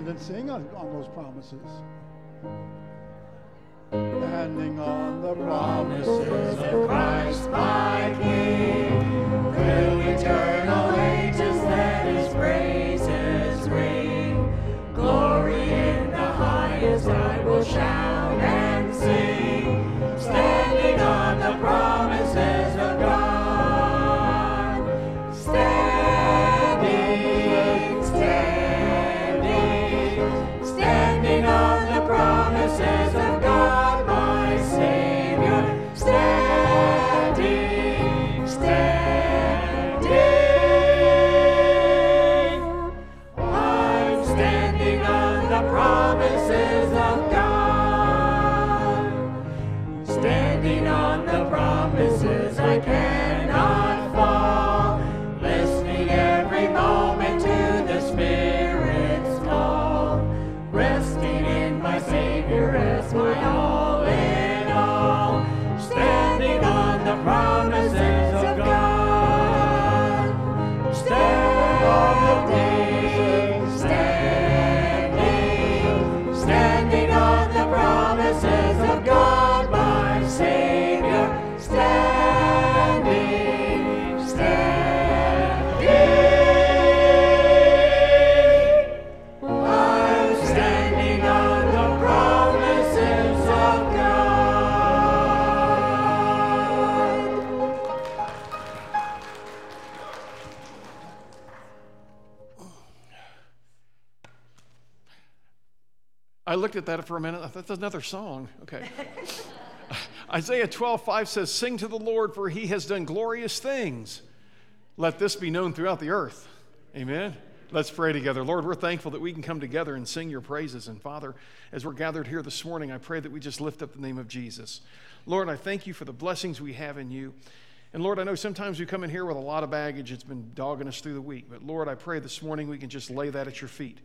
stand and sing on, on those promises. Looked at that for a minute. I thought that's another song. Okay. Isaiah 12, 5 says, Sing to the Lord, for he has done glorious things. Let this be known throughout the earth. Amen. Let's pray together. Lord, we're thankful that we can come together and sing your praises. And Father, as we're gathered here this morning, I pray that we just lift up the name of Jesus. Lord, I thank you for the blessings we have in you. And Lord, I know sometimes we come in here with a lot of baggage. It's been dogging us through the week. But Lord, I pray this morning we can just lay that at your feet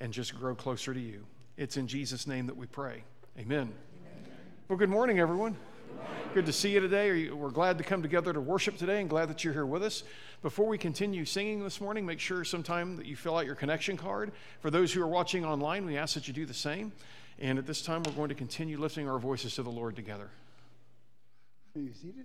and just grow closer to you. It's in Jesus' name that we pray. Amen. Well, good morning, everyone. Good to see you today. We're glad to come together to worship today and glad that you're here with us. Before we continue singing this morning, make sure sometime that you fill out your connection card. For those who are watching online, we ask that you do the same. And at this time, we're going to continue lifting our voices to the Lord together. Are you seated?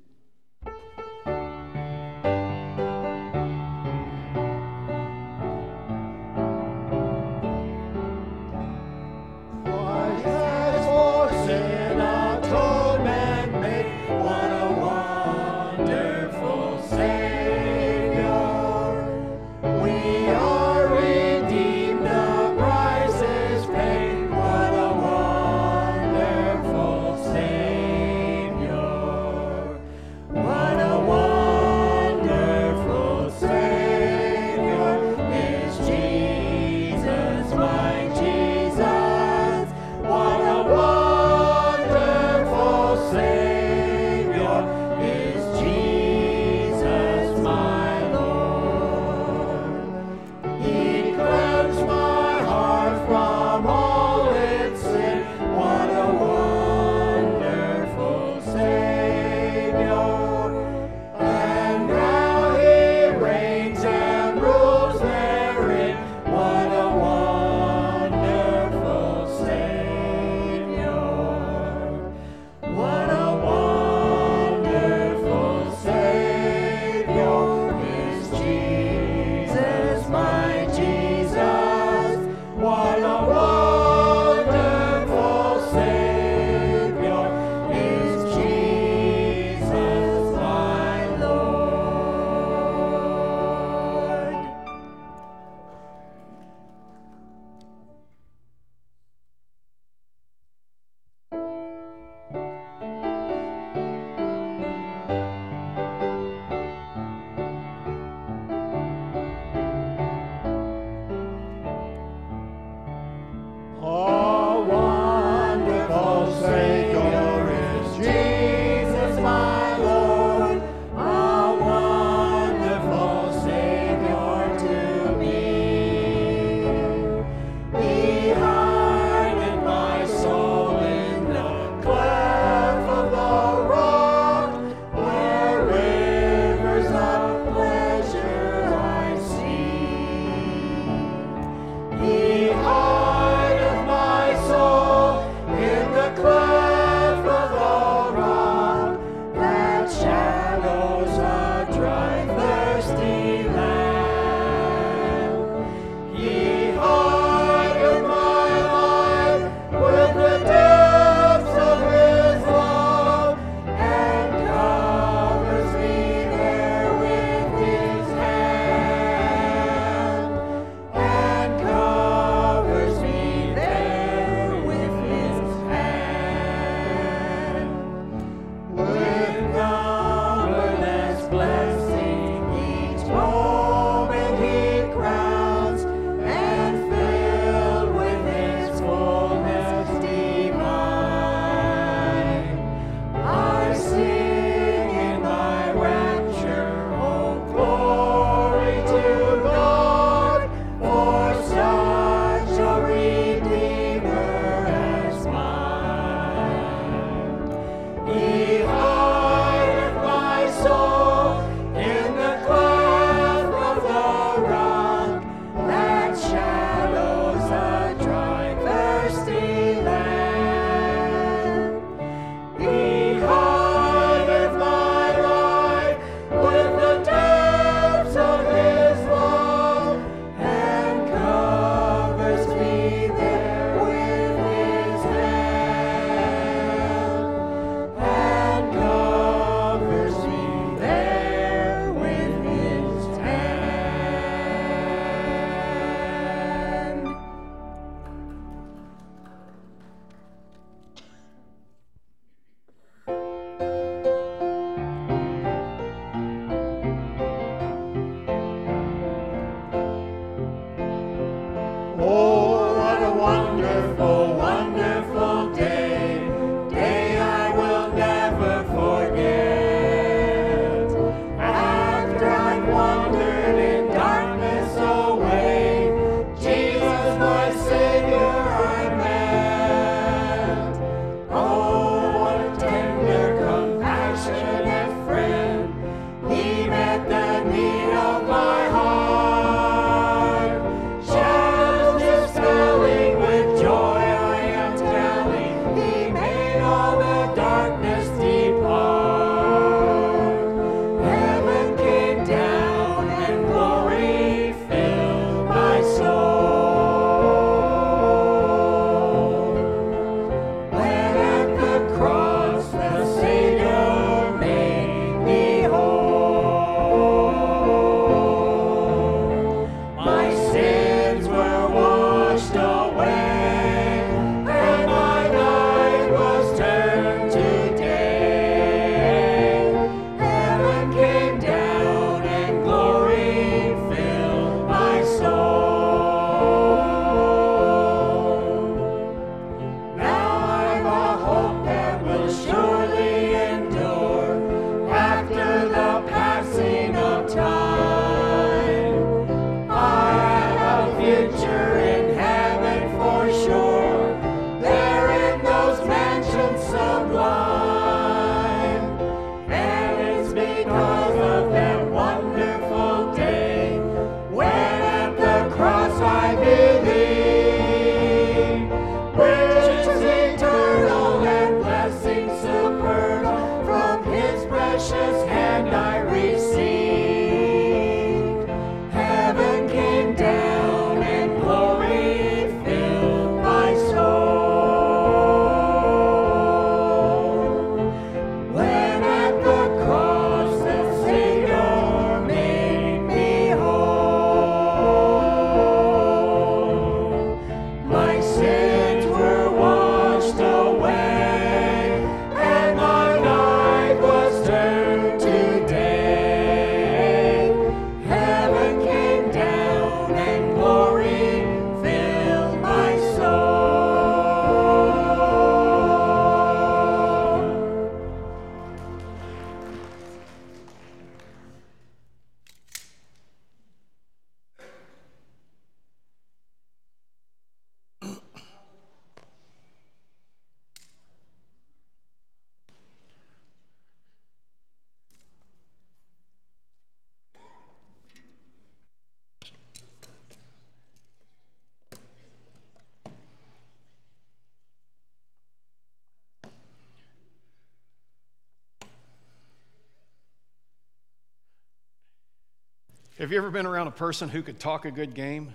Have you ever been around a person who could talk a good game?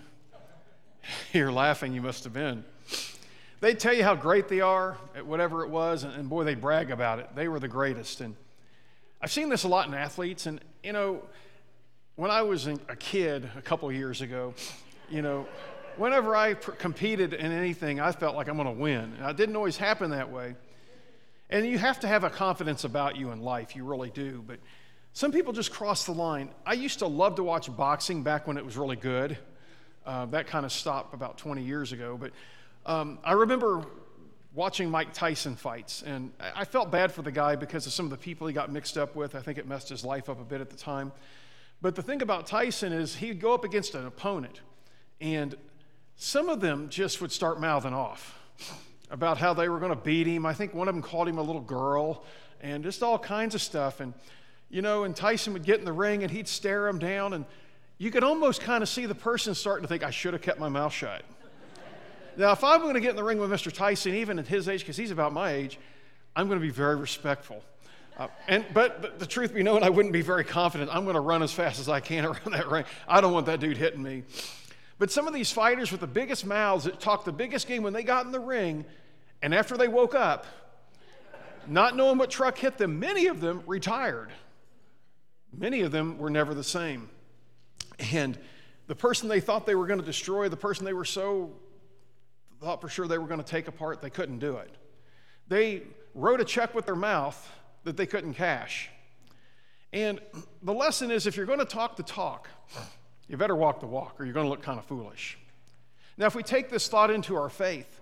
You're laughing, you must have been. They'd tell you how great they are at whatever it was, and, boy, they'd brag about it. They were the greatest. And I've seen this a lot in athletes, and you know, when I was a kid a couple years ago, you know, whenever I pr- competed in anything, I felt like I'm going to win. And it didn't always happen that way. And you have to have a confidence about you in life, you really do. But some people just cross the line. I used to love to watch boxing back when it was really good. Uh, that kind of stopped about 20 years ago. But um, I remember watching Mike Tyson fights, and I felt bad for the guy because of some of the people he got mixed up with. I think it messed his life up a bit at the time. But the thing about Tyson is he'd go up against an opponent, and some of them just would start mouthing off about how they were going to beat him. I think one of them called him a little girl, and just all kinds of stuff. And you know, and Tyson would get in the ring and he'd stare him down, and you could almost kind of see the person starting to think, I should have kept my mouth shut. now, if I'm going to get in the ring with Mr. Tyson, even at his age, because he's about my age, I'm going to be very respectful. Uh, and, but, but the truth be known, I wouldn't be very confident. I'm going to run as fast as I can around that ring. I don't want that dude hitting me. But some of these fighters with the biggest mouths that talk the biggest game when they got in the ring, and after they woke up, not knowing what truck hit them, many of them retired. Many of them were never the same. And the person they thought they were going to destroy, the person they were so thought for sure they were going to take apart, they couldn't do it. They wrote a check with their mouth that they couldn't cash. And the lesson is if you're going to talk the talk, you better walk the walk or you're going to look kind of foolish. Now, if we take this thought into our faith,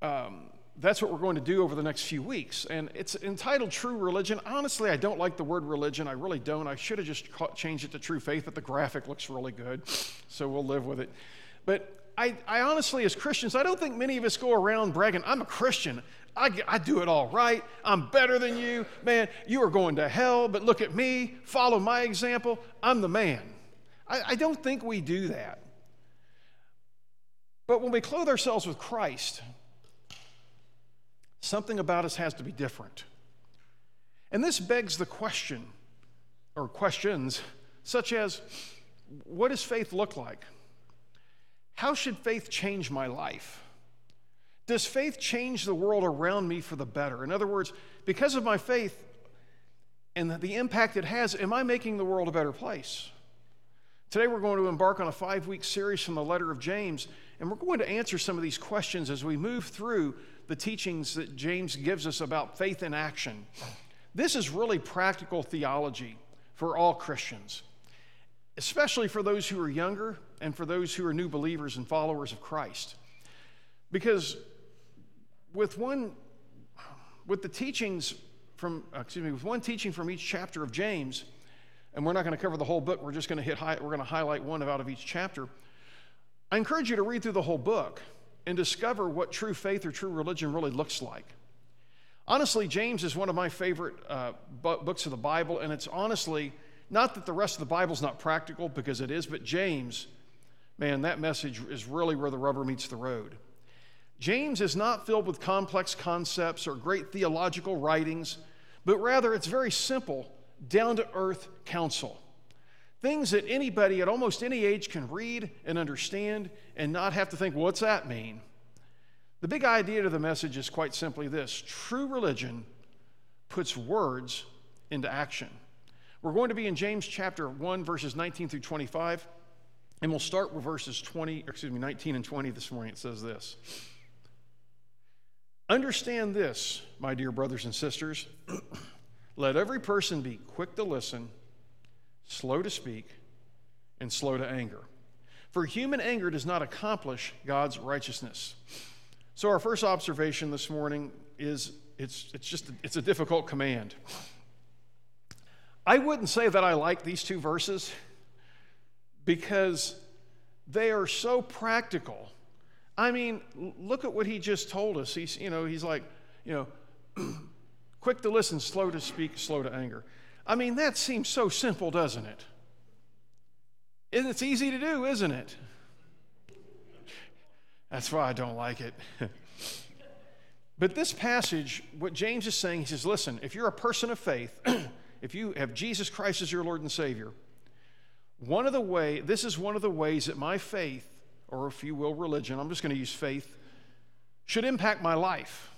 um, that's what we're going to do over the next few weeks. And it's entitled True Religion. Honestly, I don't like the word religion. I really don't. I should have just changed it to True Faith, but the graphic looks really good, so we'll live with it. But I, I honestly, as Christians, I don't think many of us go around bragging, I'm a Christian. I, I do it all right. I'm better than you. Man, you are going to hell, but look at me. Follow my example. I'm the man. I, I don't think we do that. But when we clothe ourselves with Christ, Something about us has to be different. And this begs the question, or questions, such as what does faith look like? How should faith change my life? Does faith change the world around me for the better? In other words, because of my faith and the impact it has, am I making the world a better place? Today, we're going to embark on a five week series from the letter of James, and we're going to answer some of these questions as we move through the teachings that James gives us about faith in action. This is really practical theology for all Christians, especially for those who are younger and for those who are new believers and followers of Christ. Because with one, with the teachings from, uh, excuse me, with one teaching from each chapter of James, and we're not going to cover the whole book, we're just going to hit, we're going to highlight one out of each chapter. I encourage you to read through the whole book and discover what true faith or true religion really looks like. Honestly, James is one of my favorite uh, books of the Bible, and it's honestly not that the rest of the Bible's not practical, because it is, but James, man, that message is really where the rubber meets the road. James is not filled with complex concepts or great theological writings, but rather it's very simple, down to earth counsel. Things that anybody at almost any age can read and understand and not have to think, what's that mean? The big idea to the message is quite simply this true religion puts words into action. We're going to be in James chapter 1, verses 19 through 25, and we'll start with verses 20, excuse me, 19 and 20 this morning. It says this Understand this, my dear brothers and sisters. Let every person be quick to listen slow to speak, and slow to anger. For human anger does not accomplish God's righteousness. So our first observation this morning is it's, it's just it's a difficult command. I wouldn't say that I like these two verses because they are so practical. I mean, look at what he just told us. He's, you know, he's like, you know, quick to listen, slow to speak, slow to anger. I mean, that seems so simple, doesn't it? And it's easy to do, isn't it? That's why I don't like it. but this passage, what James is saying, he says, listen, if you're a person of faith, if you have Jesus Christ as your Lord and Savior, one of the way, this is one of the ways that my faith, or if you will, religion, I'm just going to use faith, should impact my life.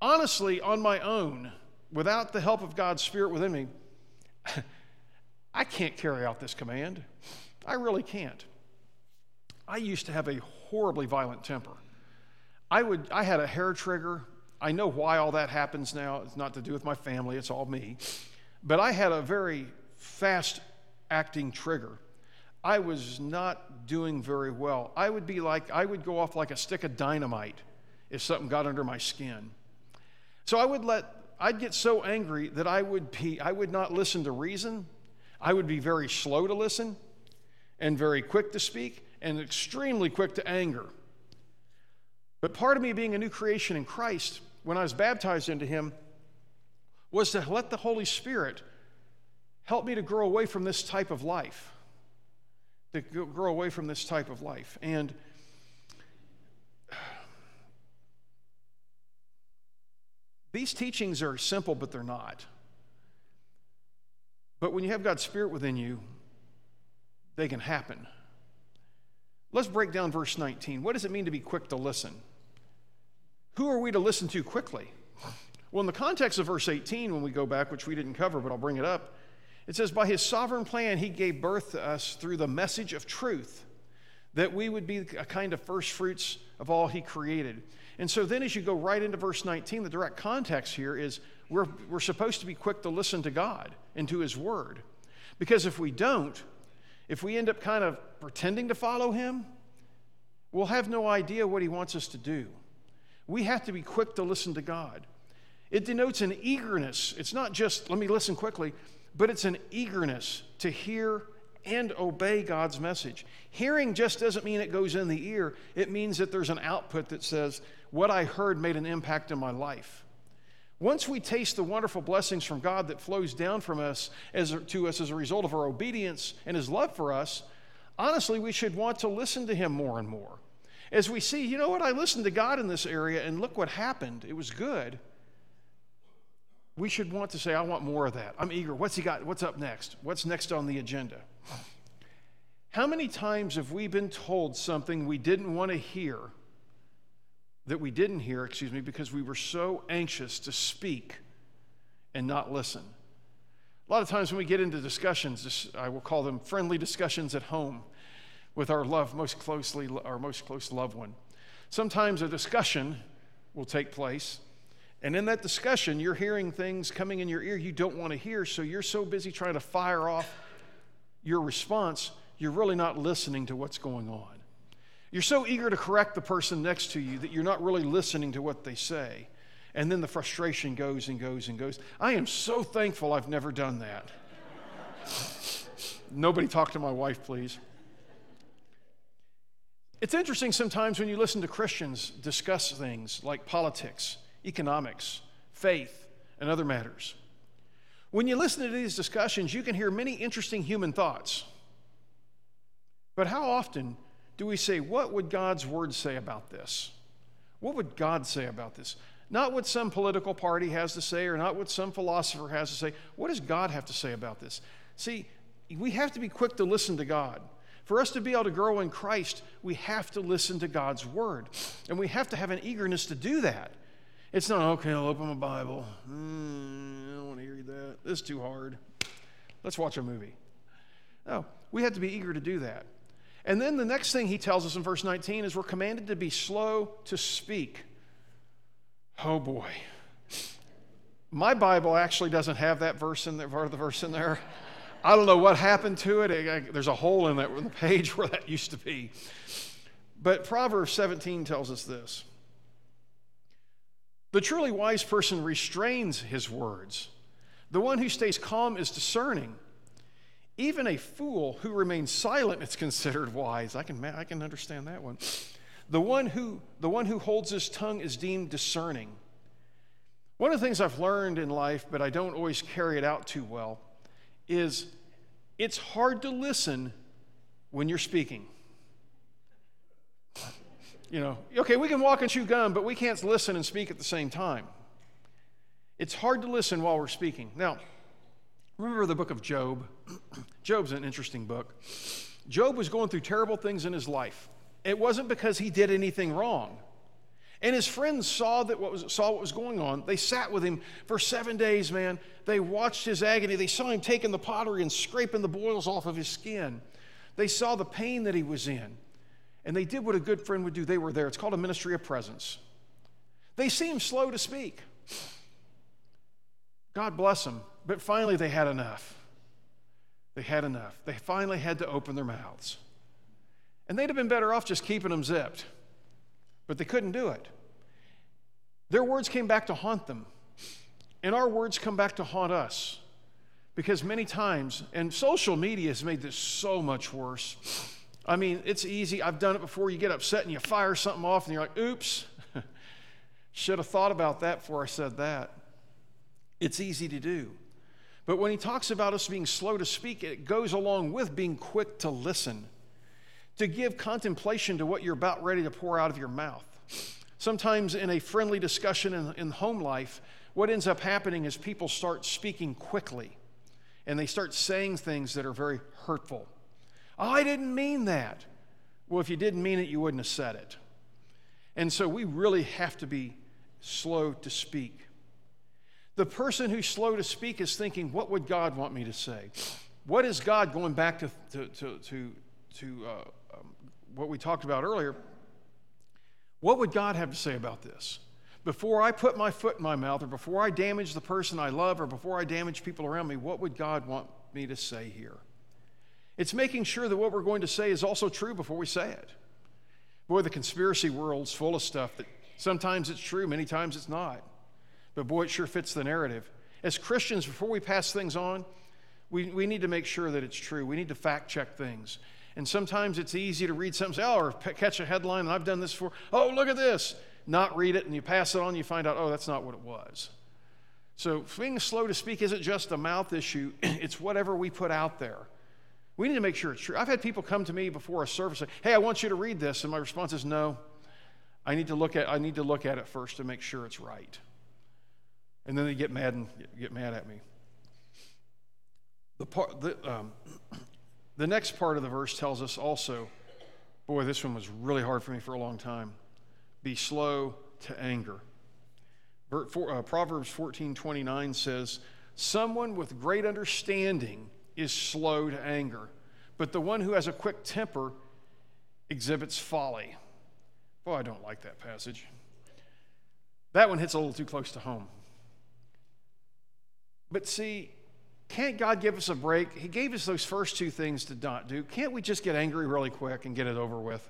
Honestly, on my own, without the help of God's Spirit within me, I can't carry out this command. I really can't. I used to have a horribly violent temper. I would I had a hair trigger. I know why all that happens now. It's not to do with my family, it's all me. But I had a very fast acting trigger. I was not doing very well. I would be like I would go off like a stick of dynamite if something got under my skin. So I would let I'd get so angry that I would be I would not listen to reason. I would be very slow to listen and very quick to speak and extremely quick to anger. But part of me being a new creation in Christ, when I was baptized into Him, was to let the Holy Spirit help me to grow away from this type of life. To grow away from this type of life. And these teachings are simple, but they're not. But when you have God's Spirit within you, they can happen. Let's break down verse 19. What does it mean to be quick to listen? Who are we to listen to quickly? Well, in the context of verse 18, when we go back, which we didn't cover, but I'll bring it up, it says, By his sovereign plan, he gave birth to us through the message of truth, that we would be a kind of first fruits of all he created. And so then, as you go right into verse 19, the direct context here is we're, we're supposed to be quick to listen to God and to his word. Because if we don't, if we end up kind of pretending to follow him, we'll have no idea what he wants us to do. We have to be quick to listen to God. It denotes an eagerness. It's not just, let me listen quickly, but it's an eagerness to hear and obey God's message. Hearing just doesn't mean it goes in the ear, it means that there's an output that says, what I heard made an impact in my life. Once we taste the wonderful blessings from God that flows down from us as, to us as a result of our obedience and His love for us, honestly, we should want to listen to Him more and more. As we see, you know what, I listened to God in this area and look what happened. It was good. We should want to say, I want more of that. I'm eager. What's He got? What's up next? What's next on the agenda? How many times have we been told something we didn't want to hear? That we didn't hear, excuse me, because we were so anxious to speak and not listen. A lot of times when we get into discussions, I will call them friendly discussions at home with our love most closely, our most close loved one. Sometimes a discussion will take place, and in that discussion, you're hearing things coming in your ear you don't want to hear, so you're so busy trying to fire off your response, you're really not listening to what's going on. You're so eager to correct the person next to you that you're not really listening to what they say. And then the frustration goes and goes and goes. I am so thankful I've never done that. Nobody talk to my wife, please. It's interesting sometimes when you listen to Christians discuss things like politics, economics, faith, and other matters. When you listen to these discussions, you can hear many interesting human thoughts. But how often do we say, what would God's word say about this? What would God say about this? Not what some political party has to say or not what some philosopher has to say. What does God have to say about this? See, we have to be quick to listen to God. For us to be able to grow in Christ, we have to listen to God's word. And we have to have an eagerness to do that. It's not, okay, I'll open my Bible. Mm, I don't want to read that. This is too hard. Let's watch a movie. No, we have to be eager to do that. And then the next thing he tells us in verse 19 is we're commanded to be slow to speak. Oh boy. My Bible actually doesn't have that verse in there, part of the verse in there. I don't know what happened to it. There's a hole in that in the page where that used to be. But Proverbs 17 tells us this. The truly wise person restrains his words. The one who stays calm is discerning. Even a fool who remains silent is considered wise. I can, I can understand that one. The one, who, the one who holds his tongue is deemed discerning. One of the things I've learned in life, but I don't always carry it out too well, is it's hard to listen when you're speaking. You know, okay, we can walk and chew gum, but we can't listen and speak at the same time. It's hard to listen while we're speaking. Now, Remember the book of Job? Job's an interesting book. Job was going through terrible things in his life. It wasn't because he did anything wrong. And his friends saw that what was saw what was going on. They sat with him for seven days, man. They watched his agony. They saw him taking the pottery and scraping the boils off of his skin. They saw the pain that he was in. And they did what a good friend would do. They were there. It's called a ministry of presence. They seemed slow to speak. God bless them. But finally, they had enough. They had enough. They finally had to open their mouths. And they'd have been better off just keeping them zipped, but they couldn't do it. Their words came back to haunt them, and our words come back to haunt us. Because many times, and social media has made this so much worse. I mean, it's easy. I've done it before. You get upset and you fire something off, and you're like, oops, should have thought about that before I said that. It's easy to do. But when he talks about us being slow to speak, it goes along with being quick to listen, to give contemplation to what you're about ready to pour out of your mouth. Sometimes in a friendly discussion in, in home life, what ends up happening is people start speaking quickly and they start saying things that are very hurtful. Oh, I didn't mean that. Well, if you didn't mean it, you wouldn't have said it. And so we really have to be slow to speak. The person who's slow to speak is thinking, what would God want me to say? What is God going back to, to, to, to, to uh, um, what we talked about earlier? What would God have to say about this? Before I put my foot in my mouth, or before I damage the person I love, or before I damage people around me, what would God want me to say here? It's making sure that what we're going to say is also true before we say it. Boy, the conspiracy world's full of stuff that sometimes it's true, many times it's not but boy, it sure fits the narrative. As Christians, before we pass things on, we, we need to make sure that it's true. We need to fact check things. And sometimes it's easy to read something, oh, or catch a headline, and I've done this before. Oh, look at this. Not read it, and you pass it on, you find out, oh, that's not what it was. So being slow to speak isn't just a mouth issue, it's whatever we put out there. We need to make sure it's true. I've had people come to me before a service say, hey, I want you to read this. And my response is, no. I need to look at, I need to look at it first to make sure it's right and then they get mad and get mad at me. The, part, the, um, the next part of the verse tells us also, boy, this one was really hard for me for a long time. Be slow to anger. Uh, Proverbs 14 29 says, Someone with great understanding is slow to anger, but the one who has a quick temper exhibits folly. Boy, I don't like that passage. That one hits a little too close to home. But see, can't God give us a break? He gave us those first two things to not do. Can't we just get angry really quick and get it over with?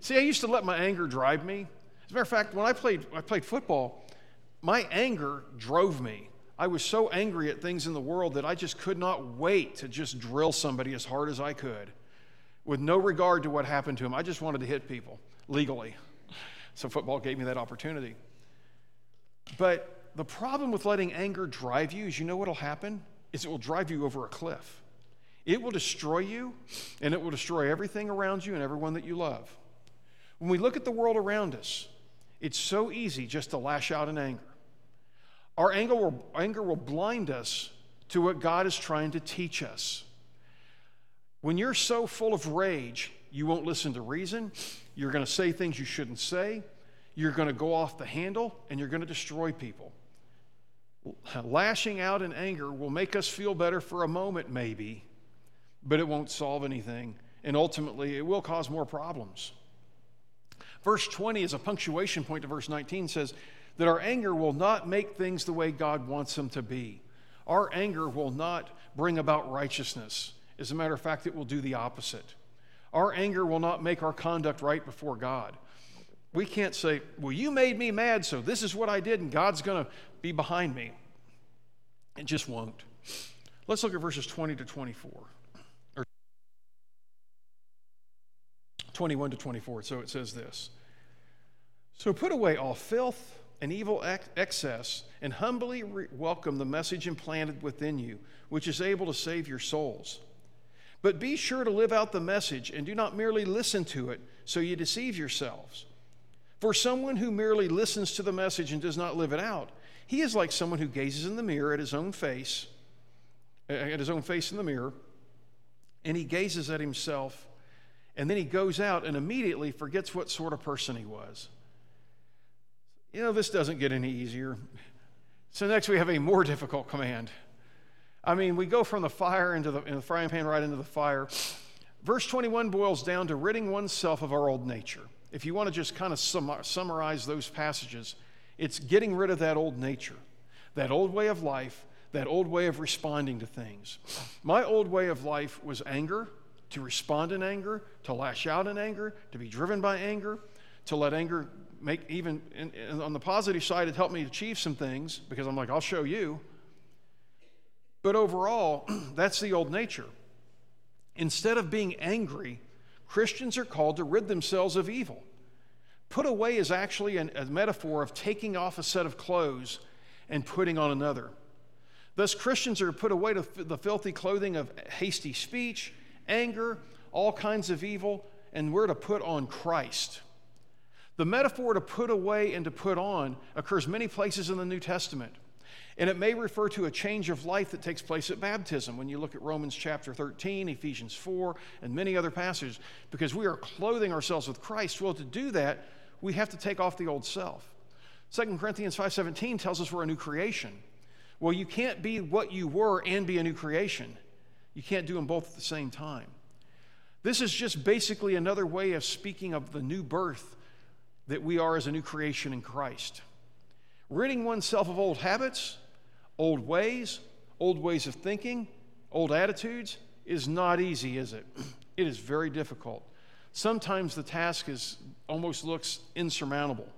see, I used to let my anger drive me. As a matter of fact, when I played, I played football, my anger drove me. I was so angry at things in the world that I just could not wait to just drill somebody as hard as I could with no regard to what happened to him. I just wanted to hit people legally. So football gave me that opportunity. But the problem with letting anger drive you is you know what'll happen? Is it will drive you over a cliff. It will destroy you and it will destroy everything around you and everyone that you love. When we look at the world around us, it's so easy just to lash out in anger. Our anger will, anger will blind us to what God is trying to teach us. When you're so full of rage, you won't listen to reason. You're going to say things you shouldn't say. You're going to go off the handle and you're going to destroy people. Lashing out in anger will make us feel better for a moment, maybe, but it won't solve anything. And ultimately, it will cause more problems. Verse 20 is a punctuation point to verse 19 says that our anger will not make things the way God wants them to be. Our anger will not bring about righteousness. As a matter of fact, it will do the opposite. Our anger will not make our conduct right before God. We can't say, Well, you made me mad, so this is what I did, and God's going to be behind me. It just won't. Let's look at verses 20 to 24. Or 21 to 24. So it says this So put away all filth and evil excess, and humbly re- welcome the message implanted within you, which is able to save your souls. But be sure to live out the message and do not merely listen to it so you deceive yourselves. For someone who merely listens to the message and does not live it out, he is like someone who gazes in the mirror at his own face at his own face in the mirror, and he gazes at himself, and then he goes out and immediately forgets what sort of person he was. You know, this doesn't get any easier. So next we have a more difficult command. I mean, we go from the fire into the, in the frying pan right into the fire. Verse 21 boils down to ridding oneself of our old nature. If you want to just kind of summarize those passages, it's getting rid of that old nature, that old way of life, that old way of responding to things. My old way of life was anger, to respond in anger, to lash out in anger, to be driven by anger, to let anger make even on the positive side, it helped me achieve some things because I'm like, I'll show you. But overall, that's the old nature. Instead of being angry, Christians are called to rid themselves of evil. Put away is actually an, a metaphor of taking off a set of clothes and putting on another. Thus, Christians are put away to the filthy clothing of hasty speech, anger, all kinds of evil, and we're to put on Christ. The metaphor to put away and to put on occurs many places in the New Testament. And it may refer to a change of life that takes place at baptism when you look at Romans chapter 13, Ephesians 4, and many other passages, because we are clothing ourselves with Christ. Well, to do that, we have to take off the old self. 2 Corinthians 5:17 tells us we're a new creation. Well, you can't be what you were and be a new creation. You can't do them both at the same time. This is just basically another way of speaking of the new birth that we are as a new creation in Christ. Ridding oneself of old habits, old ways, old ways of thinking, old attitudes is not easy, is it? It is very difficult. Sometimes the task is almost looks insurmountable.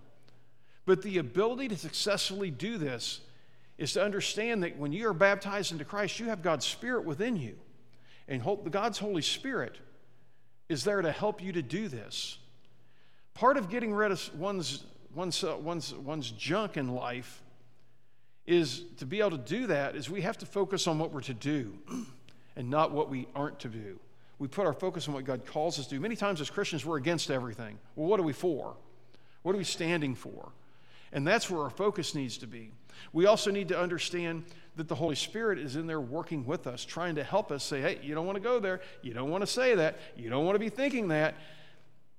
But the ability to successfully do this is to understand that when you are baptized into Christ, you have God's Spirit within you. And God's Holy Spirit is there to help you to do this. Part of getting rid of one's, one's, one's, one's junk in life is to be able to do that is we have to focus on what we're to do and not what we aren't to do. We put our focus on what God calls us to do. Many times as Christians, we're against everything. Well, what are we for? What are we standing for? And that's where our focus needs to be. We also need to understand that the Holy Spirit is in there working with us, trying to help us say, hey, you don't want to go there. You don't want to say that. You don't want to be thinking that.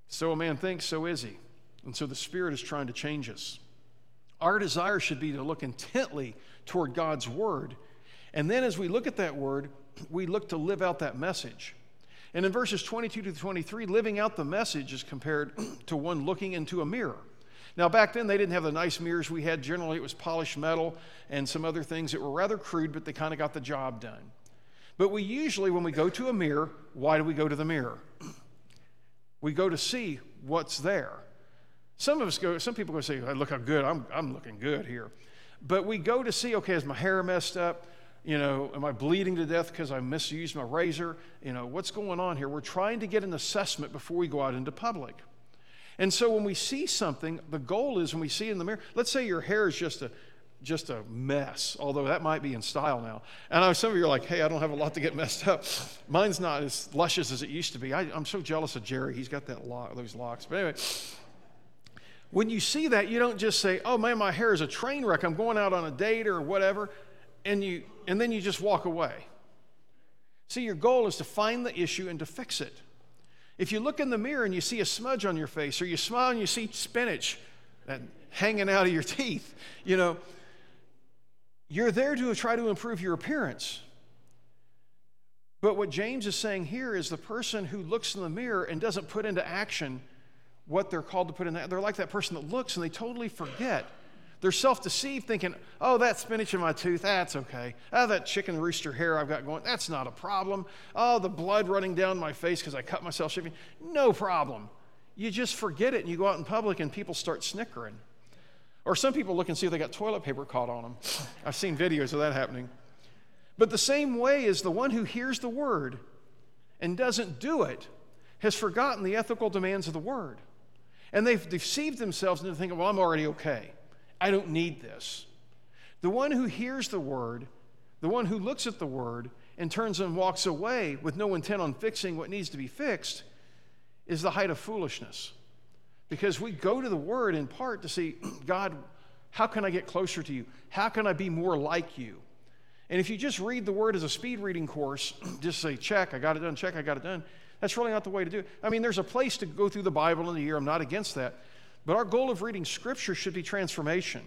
So a man thinks, so is he. And so the Spirit is trying to change us. Our desire should be to look intently toward God's Word. And then as we look at that Word, we look to live out that message. And in verses 22 to 23, living out the message is compared to one looking into a mirror. Now, back then, they didn't have the nice mirrors we had. Generally, it was polished metal and some other things that were rather crude, but they kind of got the job done. But we usually, when we go to a mirror, why do we go to the mirror? We go to see what's there. Some of us go, some people go say, hey, look how good, I'm, I'm looking good here. But we go to see, okay, is my hair messed up? You know, am I bleeding to death because I misused my razor? You know, what's going on here? We're trying to get an assessment before we go out into public. And so when we see something, the goal is when we see in the mirror, let's say your hair is just a just a mess, although that might be in style now. And I some of you are like, hey, I don't have a lot to get messed up. Mine's not as luscious as it used to be. I, am so jealous of Jerry. He's got that lock, those locks. But anyway, when you see that, you don't just say, oh man, my hair is a train wreck. I'm going out on a date or whatever. And, you, and then you just walk away. See, your goal is to find the issue and to fix it. If you look in the mirror and you see a smudge on your face, or you smile and you see spinach hanging out of your teeth, you know, you're there to try to improve your appearance. But what James is saying here is the person who looks in the mirror and doesn't put into action what they're called to put in that. They're like that person that looks and they totally forget. They're self deceived, thinking, oh, that spinach in my tooth, that's okay. Oh, that chicken rooster hair I've got going, that's not a problem. Oh, the blood running down my face because I cut myself shaving, no problem. You just forget it and you go out in public and people start snickering. Or some people look and see if they got toilet paper caught on them. I've seen videos of that happening. But the same way is the one who hears the word and doesn't do it has forgotten the ethical demands of the word. And they've deceived themselves into thinking, well, I'm already okay. I don't need this. The one who hears the word, the one who looks at the word and turns and walks away with no intent on fixing what needs to be fixed is the height of foolishness. Because we go to the Word in part to see, God, how can I get closer to you? How can I be more like you? And if you just read the word as a speed reading course, just say, check, I got it done, check, I got it done, that's really not the way to do it. I mean, there's a place to go through the Bible in a year. I'm not against that. But our goal of reading Scripture should be transformation,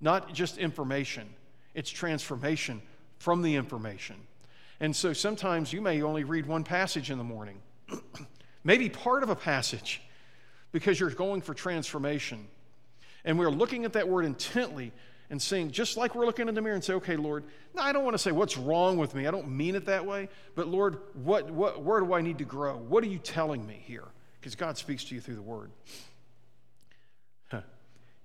not just information. It's transformation from the information. And so sometimes you may only read one passage in the morning, maybe part of a passage, because you're going for transformation. And we're looking at that word intently and saying, just like we're looking in the mirror and say, okay, Lord, no, I don't want to say what's wrong with me. I don't mean it that way. But Lord, what, what, where do I need to grow? What are you telling me here? Because God speaks to you through the word.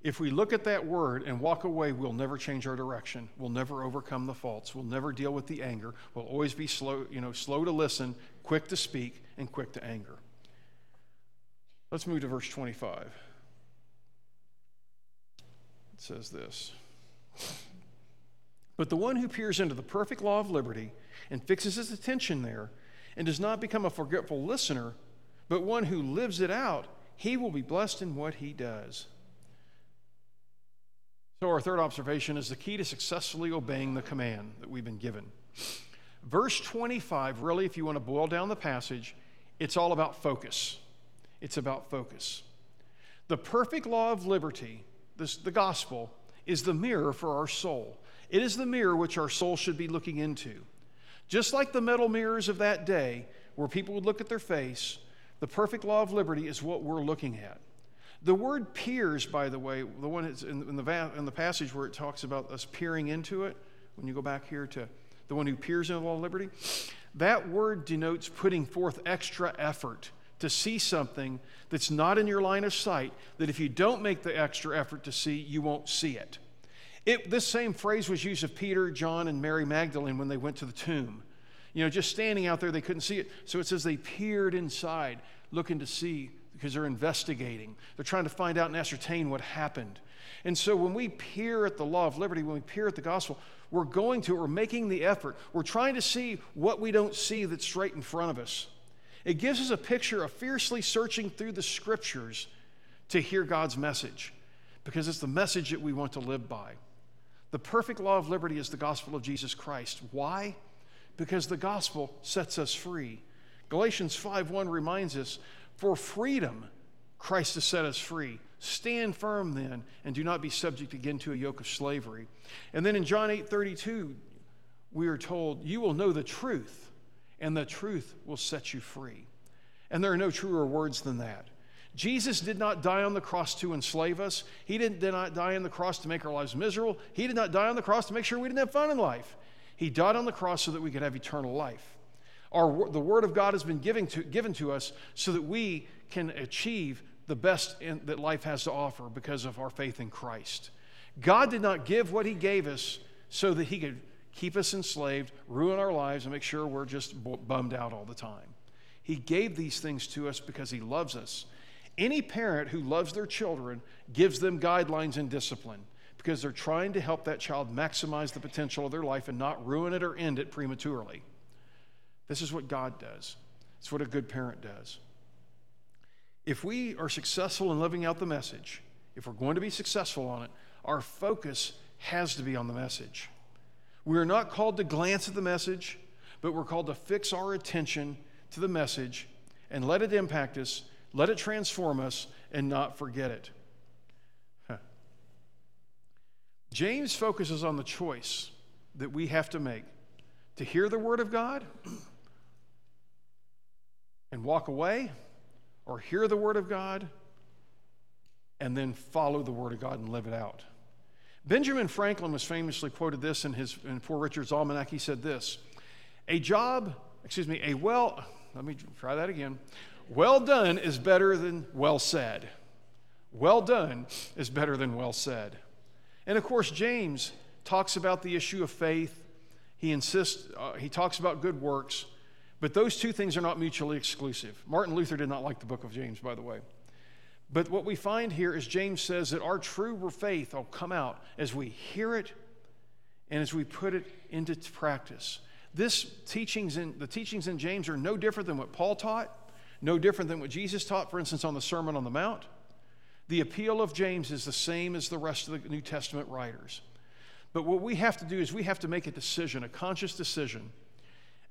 If we look at that word and walk away, we'll never change our direction. We'll never overcome the faults. We'll never deal with the anger. We'll always be slow, you know, slow to listen, quick to speak, and quick to anger. Let's move to verse 25. It says this. But the one who peers into the perfect law of liberty and fixes his attention there and does not become a forgetful listener, but one who lives it out, he will be blessed in what he does. So, our third observation is the key to successfully obeying the command that we've been given. Verse 25, really, if you want to boil down the passage, it's all about focus. It's about focus. The perfect law of liberty, this, the gospel, is the mirror for our soul. It is the mirror which our soul should be looking into. Just like the metal mirrors of that day, where people would look at their face, the perfect law of liberty is what we're looking at. The word peers, by the way, the one in, in, the, in the passage where it talks about us peering into it, when you go back here to the one who peers into the law of liberty, that word denotes putting forth extra effort to see something that's not in your line of sight, that if you don't make the extra effort to see, you won't see it. it. This same phrase was used of Peter, John, and Mary Magdalene when they went to the tomb. You know, just standing out there, they couldn't see it. So it says they peered inside, looking to see because they're investigating. They're trying to find out and ascertain what happened. And so when we peer at the law of liberty, when we peer at the gospel, we're going to, we're making the effort. We're trying to see what we don't see that's straight in front of us. It gives us a picture of fiercely searching through the scriptures to hear God's message because it's the message that we want to live by. The perfect law of liberty is the gospel of Jesus Christ. Why? Because the gospel sets us free. Galatians 5:1 reminds us, "For freedom Christ has set us free. Stand firm then, and do not be subject again to a yoke of slavery." And then in John 8:32, we are told, "You will know the truth, and the truth will set you free. And there are no truer words than that. Jesus did not die on the cross to enslave us. He didn't, did not die on the cross to make our lives miserable. He did not die on the cross to make sure we didn't have fun in life. He died on the cross so that we could have eternal life. Our, the Word of God has been given to, given to us so that we can achieve the best in, that life has to offer because of our faith in Christ. God did not give what He gave us so that He could keep us enslaved, ruin our lives, and make sure we're just bummed out all the time. He gave these things to us because He loves us. Any parent who loves their children gives them guidelines and discipline because they're trying to help that child maximize the potential of their life and not ruin it or end it prematurely. This is what God does, it's what a good parent does. If we are successful in living out the message, if we're going to be successful on it, our focus has to be on the message. We are not called to glance at the message, but we're called to fix our attention to the message and let it impact us, let it transform us, and not forget it. Huh. James focuses on the choice that we have to make to hear the Word of God and walk away, or hear the Word of God and then follow the Word of God and live it out. Benjamin Franklin was famously quoted this in his in Poor Richard's Almanac. He said this A job, excuse me, a well, let me try that again. Well done is better than well said. Well done is better than well said. And of course, James talks about the issue of faith. He insists, uh, he talks about good works, but those two things are not mutually exclusive. Martin Luther did not like the book of James, by the way. But what we find here is James says that our true faith will come out as we hear it and as we put it into practice. This teachings in the teachings in James are no different than what Paul taught, no different than what Jesus taught, for instance, on the Sermon on the Mount. The appeal of James is the same as the rest of the New Testament writers. But what we have to do is we have to make a decision, a conscious decision.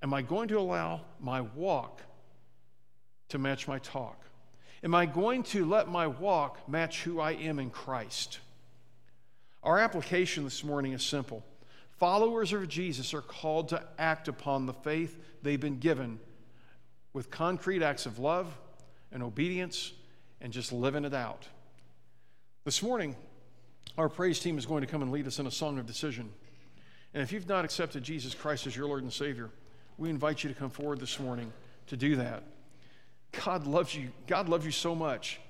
Am I going to allow my walk to match my talk? Am I going to let my walk match who I am in Christ? Our application this morning is simple. Followers of Jesus are called to act upon the faith they've been given with concrete acts of love and obedience and just living it out. This morning, our praise team is going to come and lead us in a song of decision. And if you've not accepted Jesus Christ as your Lord and Savior, we invite you to come forward this morning to do that. God loves you. God loves you so much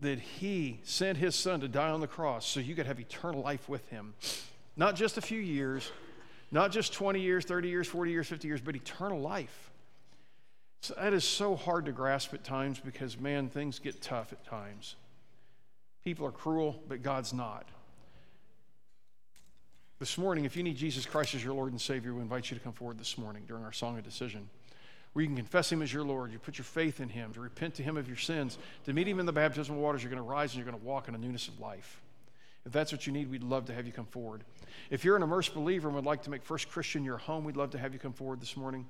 that He sent His Son to die on the cross so you could have eternal life with Him. Not just a few years, not just 20 years, 30 years, 40 years, 50 years, but eternal life. So that is so hard to grasp at times because, man, things get tough at times. People are cruel, but God's not. This morning, if you need Jesus Christ as your Lord and Savior, we invite you to come forward this morning during our song of decision, where you can confess Him as your Lord, you put your faith in Him, to repent to Him of your sins, to meet Him in the baptismal waters. You're going to rise and you're going to walk in a newness of life. If that's what you need, we'd love to have you come forward. If you're an immersed believer and would like to make First Christian your home, we'd love to have you come forward this morning.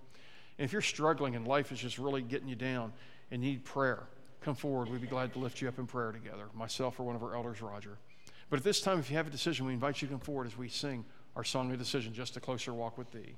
And if you're struggling and life is just really getting you down and need prayer, come forward. We'd be glad to lift you up in prayer together, myself or one of our elders, Roger. But at this time, if you have a decision, we invite you to come forward as we sing our song of decision, Just a Closer Walk with Thee.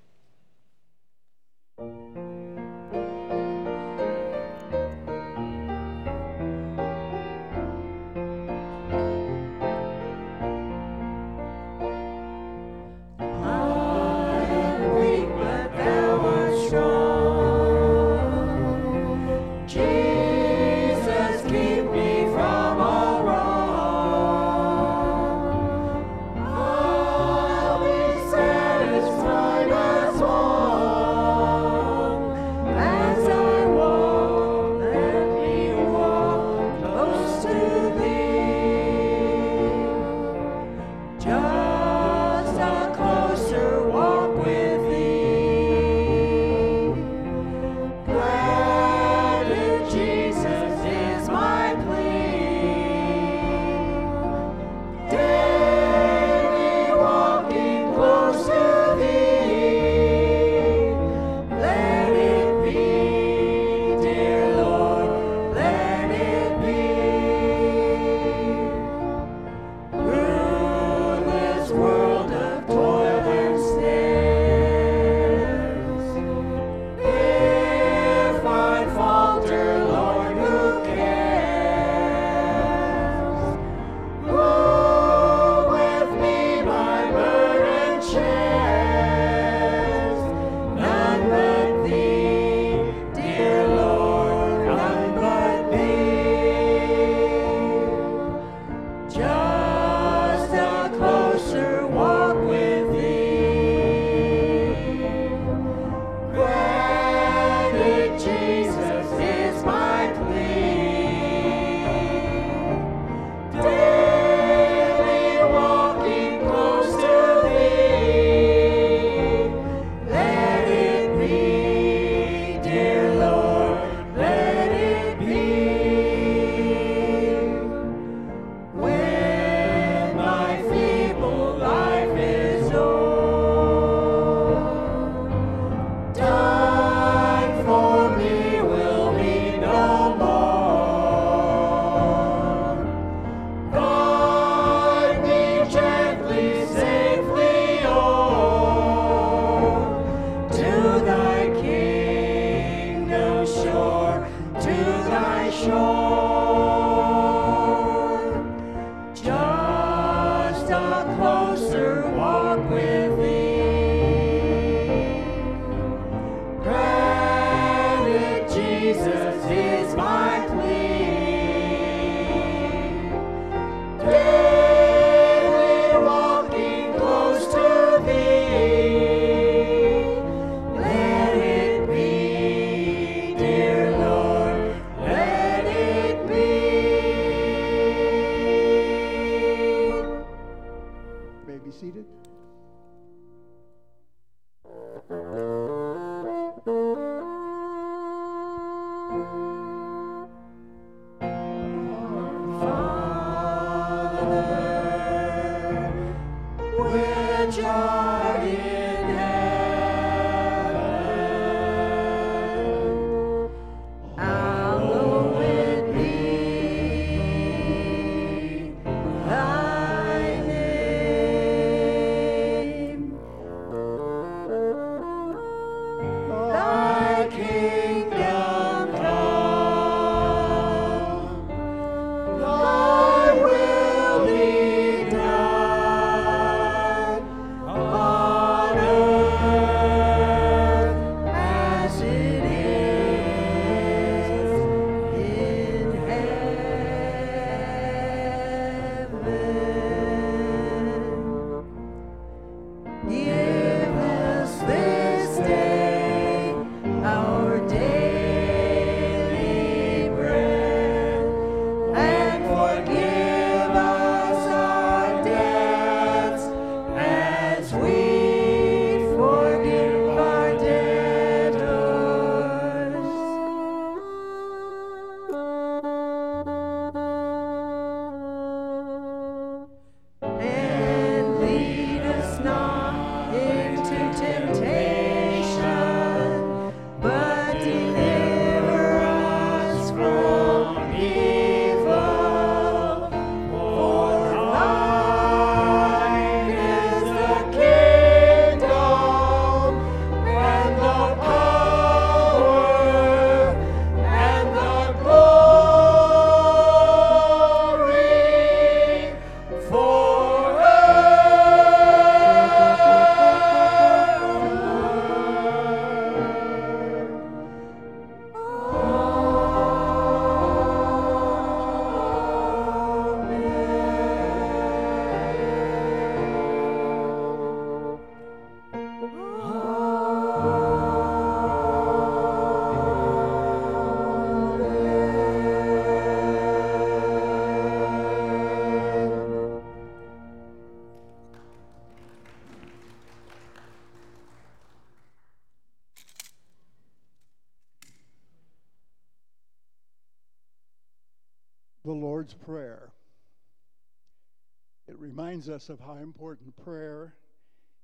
Us of how important prayer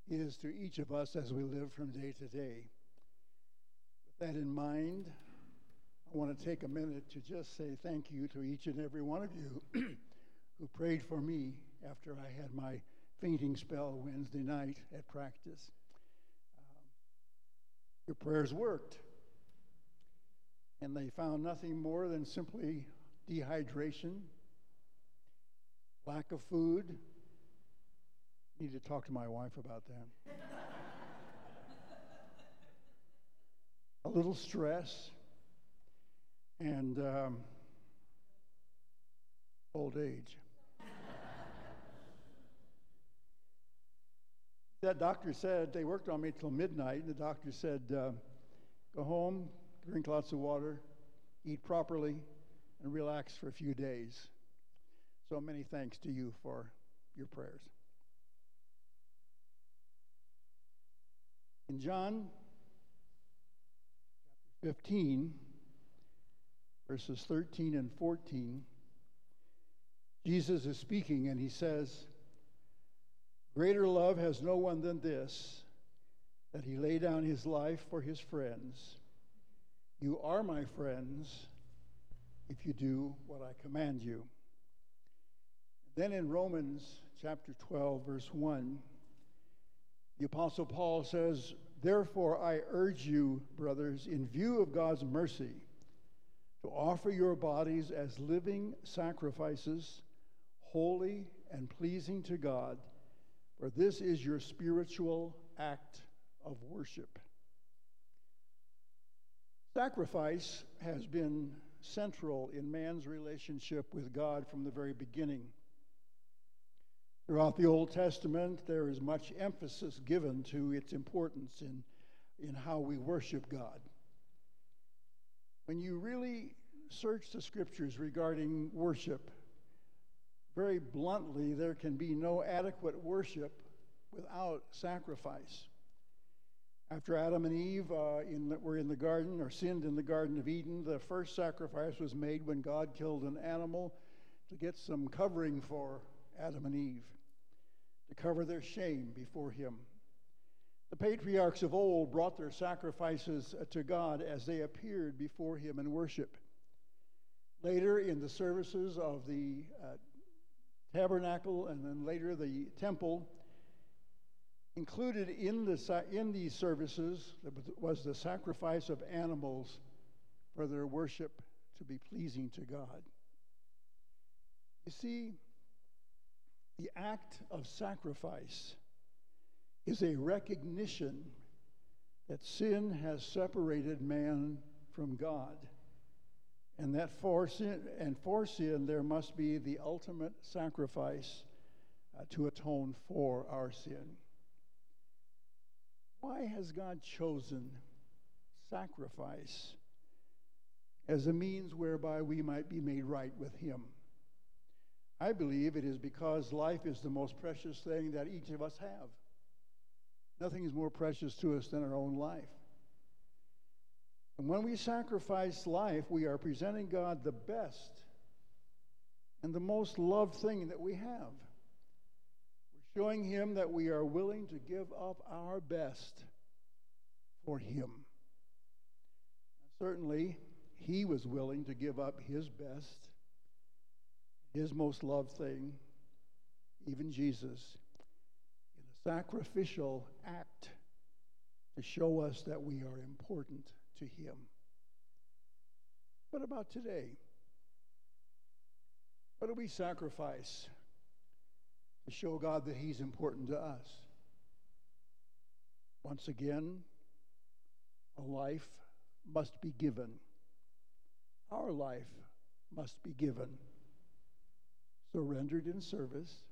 is to each of us as we live from day to day. With that in mind, I want to take a minute to just say thank you to each and every one of you who prayed for me after I had my fainting spell Wednesday night at practice. Um, your prayers worked, and they found nothing more than simply dehydration, lack of food. Need to talk to my wife about that. a little stress and um, old age. that doctor said they worked on me till midnight. And the doctor said, uh, "Go home, drink lots of water, eat properly, and relax for a few days." So many thanks to you for your prayers. In John chapter 15, verses 13 and 14, Jesus is speaking and he says, Greater love has no one than this, that he lay down his life for his friends. You are my friends if you do what I command you. Then in Romans chapter 12, verse 1, the Apostle Paul says, Therefore I urge you, brothers, in view of God's mercy, to offer your bodies as living sacrifices, holy and pleasing to God for this is your spiritual act of worship. Sacrifice has been central in man's relationship with God from the very beginning. Throughout the Old Testament, there is much emphasis given to its importance in, in how we worship God. When you really search the scriptures regarding worship, very bluntly, there can be no adequate worship without sacrifice. After Adam and Eve uh, in were in the garden or sinned in the Garden of Eden, the first sacrifice was made when God killed an animal to get some covering for Adam and Eve, to cover their shame before Him. The patriarchs of old brought their sacrifices uh, to God as they appeared before Him in worship. Later, in the services of the uh, tabernacle and then later the temple. Included in, the, in these services was the sacrifice of animals for their worship to be pleasing to God. You see, the act of sacrifice is a recognition that sin has separated man from God. And that for sin, and for sin, there must be the ultimate sacrifice uh, to atone for our sin. Why has God chosen sacrifice as a means whereby we might be made right with Him? I believe it is because life is the most precious thing that each of us have. Nothing is more precious to us than our own life. And when we sacrifice life, we are presenting God the best and the most loved thing that we have. We're showing Him that we are willing to give up our best for Him. certainly, He was willing to give up His best, His most loved thing, even Jesus, in a sacrificial act to show us that we are important to Him. What about today? What do we sacrifice to show God that He's important to us? Once again, a life must be given. Our life must be given. Surrendered in service,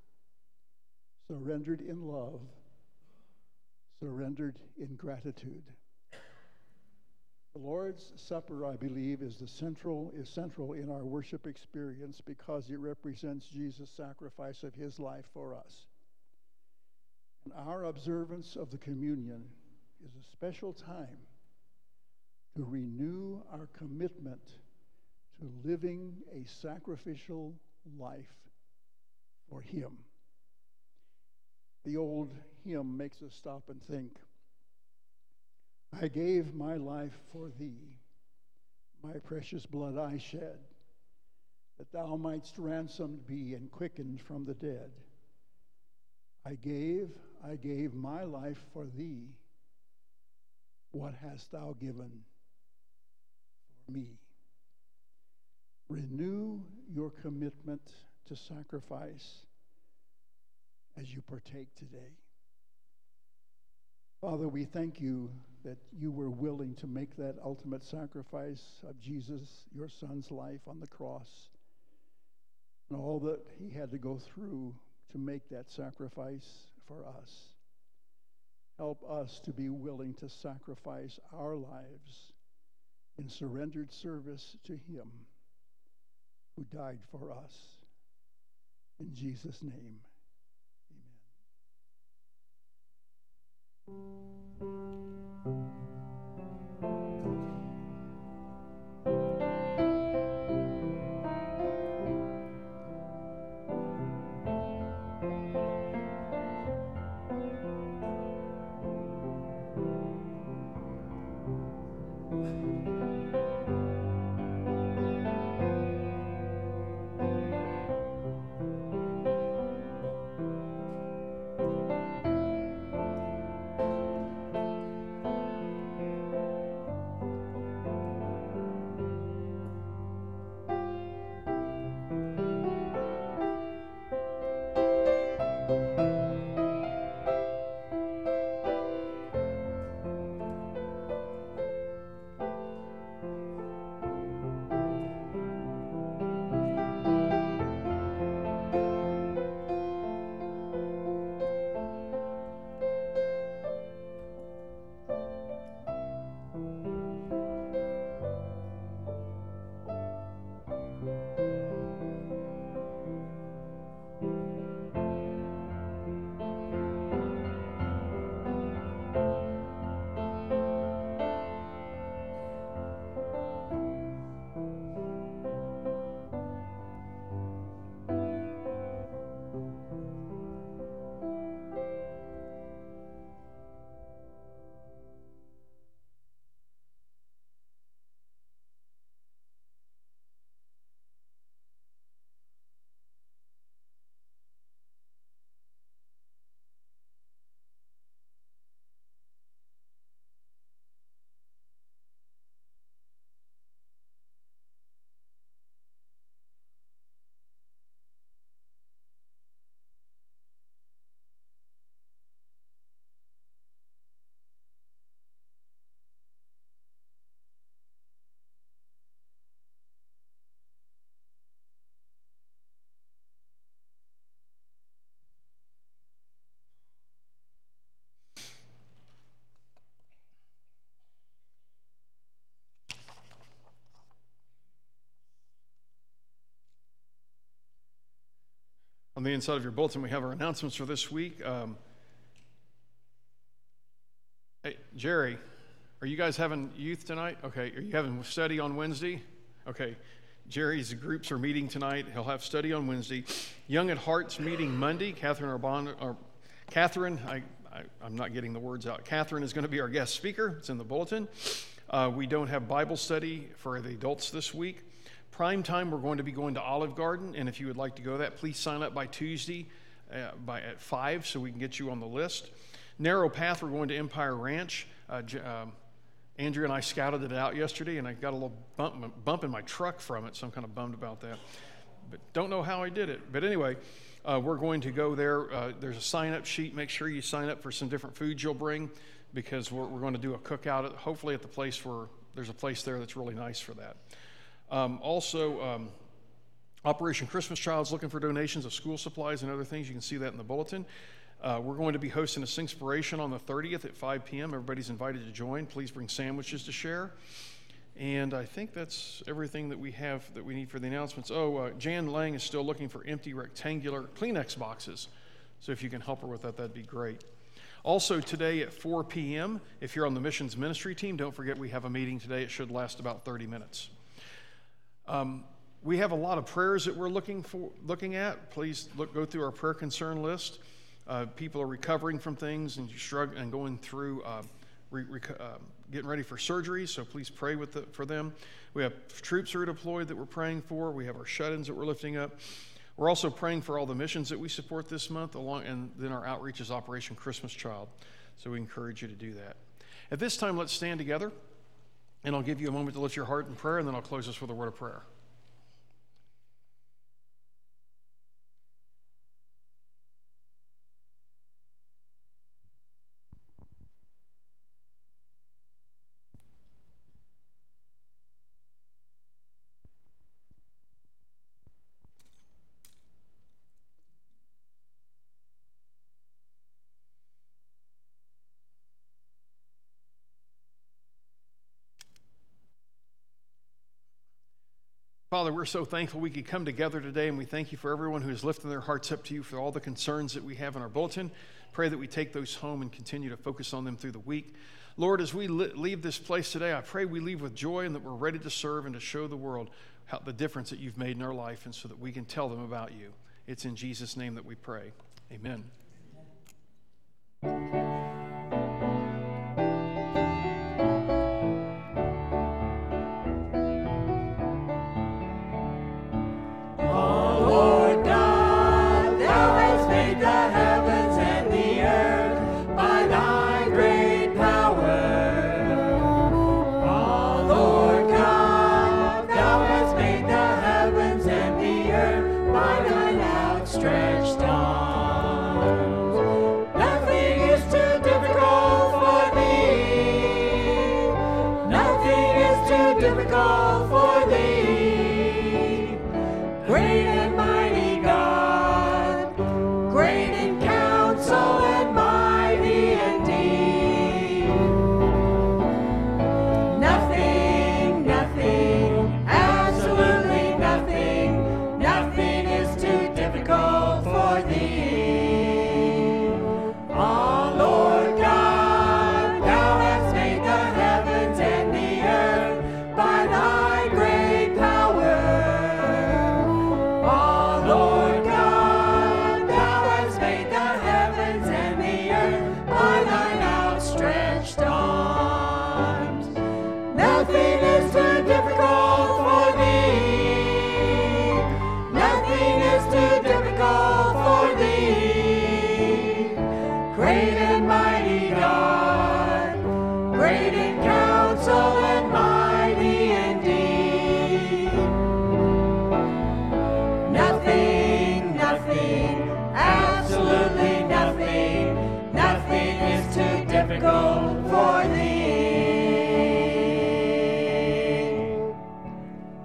surrendered in love, surrendered in gratitude. The Lord's Supper, I believe, is the central is central in our worship experience because it represents Jesus' sacrifice of his life for us. And our observance of the communion is a special time to renew our commitment to living a sacrificial life for Him. The old hymn makes us stop and think I gave my life for Thee, my precious blood I shed, that Thou mightst ransomed be and quickened from the dead. I gave, I gave my life for Thee. What hast Thou given for me? Renew your commitment to sacrifice as you partake today. Father, we thank you that you were willing to make that ultimate sacrifice of Jesus, your son's life on the cross, and all that he had to go through to make that sacrifice for us. Help us to be willing to sacrifice our lives in surrendered service to him who died for us. In Jesus' name, amen. Inside of your bulletin, we have our announcements for this week. Um, hey, Jerry, are you guys having youth tonight? Okay. Are you having study on Wednesday? Okay. Jerry's groups are meeting tonight. He'll have study on Wednesday. Young at Heart's meeting Monday. Catherine Arbon, or Catherine, I, I, am not getting the words out. Catherine is going to be our guest speaker. It's in the bulletin. Uh, we don't have Bible study for the adults this week. Prime time, we're going to be going to Olive Garden, and if you would like to go to that, please sign up by Tuesday uh, by at five, so we can get you on the list. Narrow path, we're going to Empire Ranch. Uh, um, Andrew and I scouted it out yesterday, and I got a little bump, bump in my truck from it, so I'm kind of bummed about that. But don't know how I did it. But anyway, uh, we're going to go there. Uh, there's a sign up sheet. Make sure you sign up for some different foods you'll bring because we're, we're going to do a cookout, at, hopefully, at the place where there's a place there that's really nice for that. Um, also, um, Operation Christmas Child is looking for donations of school supplies and other things. You can see that in the bulletin. Uh, we're going to be hosting a Singspiration on the 30th at 5 p.m. Everybody's invited to join. Please bring sandwiches to share. And I think that's everything that we have that we need for the announcements. Oh, uh, Jan Lang is still looking for empty rectangular Kleenex boxes. So if you can help her with that, that'd be great. Also, today at 4 p.m., if you're on the missions ministry team, don't forget we have a meeting today. It should last about 30 minutes. Um, we have a lot of prayers that we're looking for, looking at. Please look, go through our prayer concern list. Uh, people are recovering from things and struggling and going through uh, re, uh, getting ready for surgery. So please pray with the, for them. We have troops who are deployed that we're praying for. We have our shut-ins that we're lifting up. We're also praying for all the missions that we support this month, along, and then our outreach is Operation Christmas Child. So we encourage you to do that. At this time, let's stand together, and I'll give you a moment to lift your heart in prayer, and then I'll close this with a word of prayer. Father, we're so thankful we could come together today, and we thank you for everyone who is lifting their hearts up to you for all the concerns that we have in our bulletin. Pray that we take those home and continue to focus on them through the week. Lord, as we leave this place today, I pray we leave with joy and that we're ready to serve and to show the world how, the difference that you've made in our life, and so that we can tell them about you. It's in Jesus' name that we pray. Amen.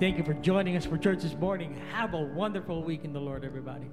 Thank you for joining us for church this morning. Have a wonderful week in the Lord, everybody.